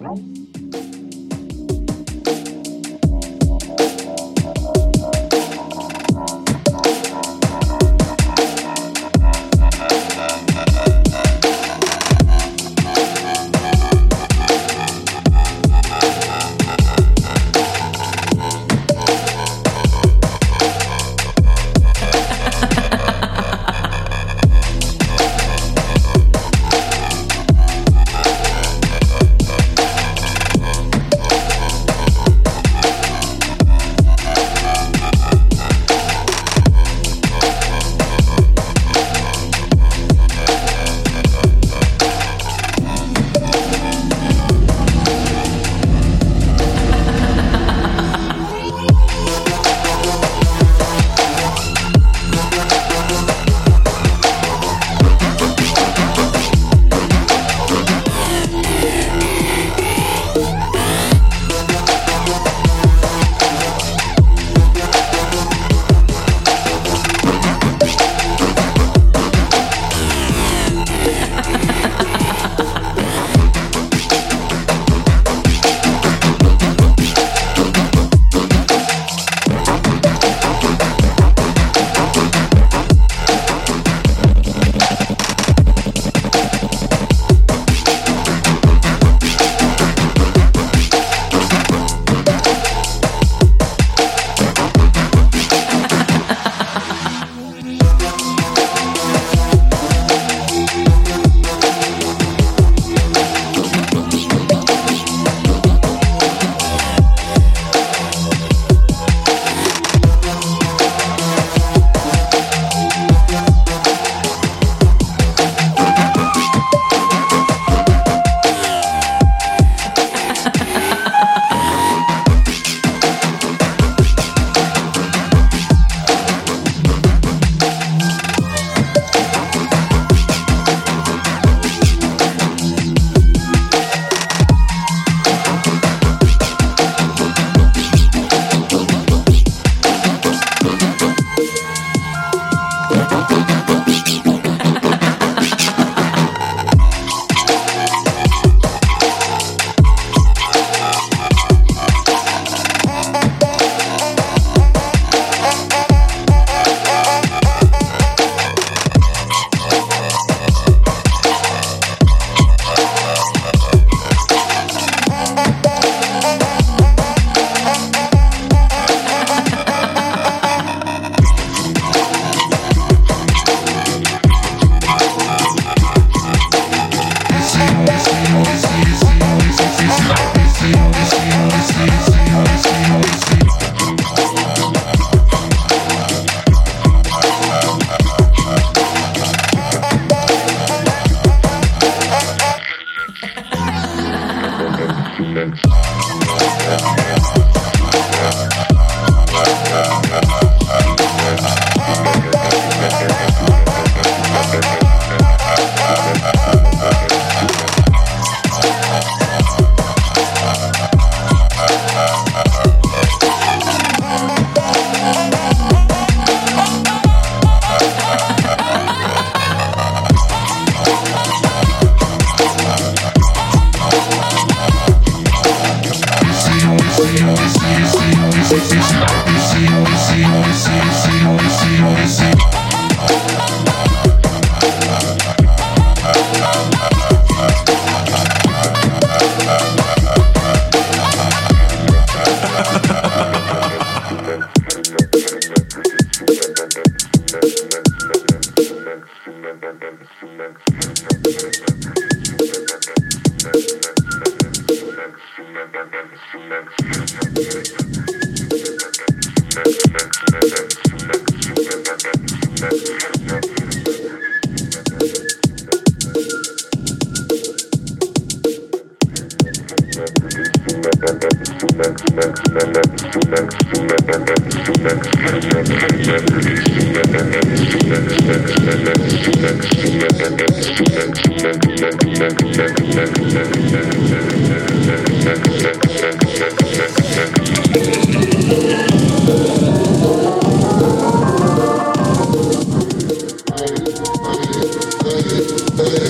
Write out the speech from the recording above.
Música Thank you. Hey, hey, hey.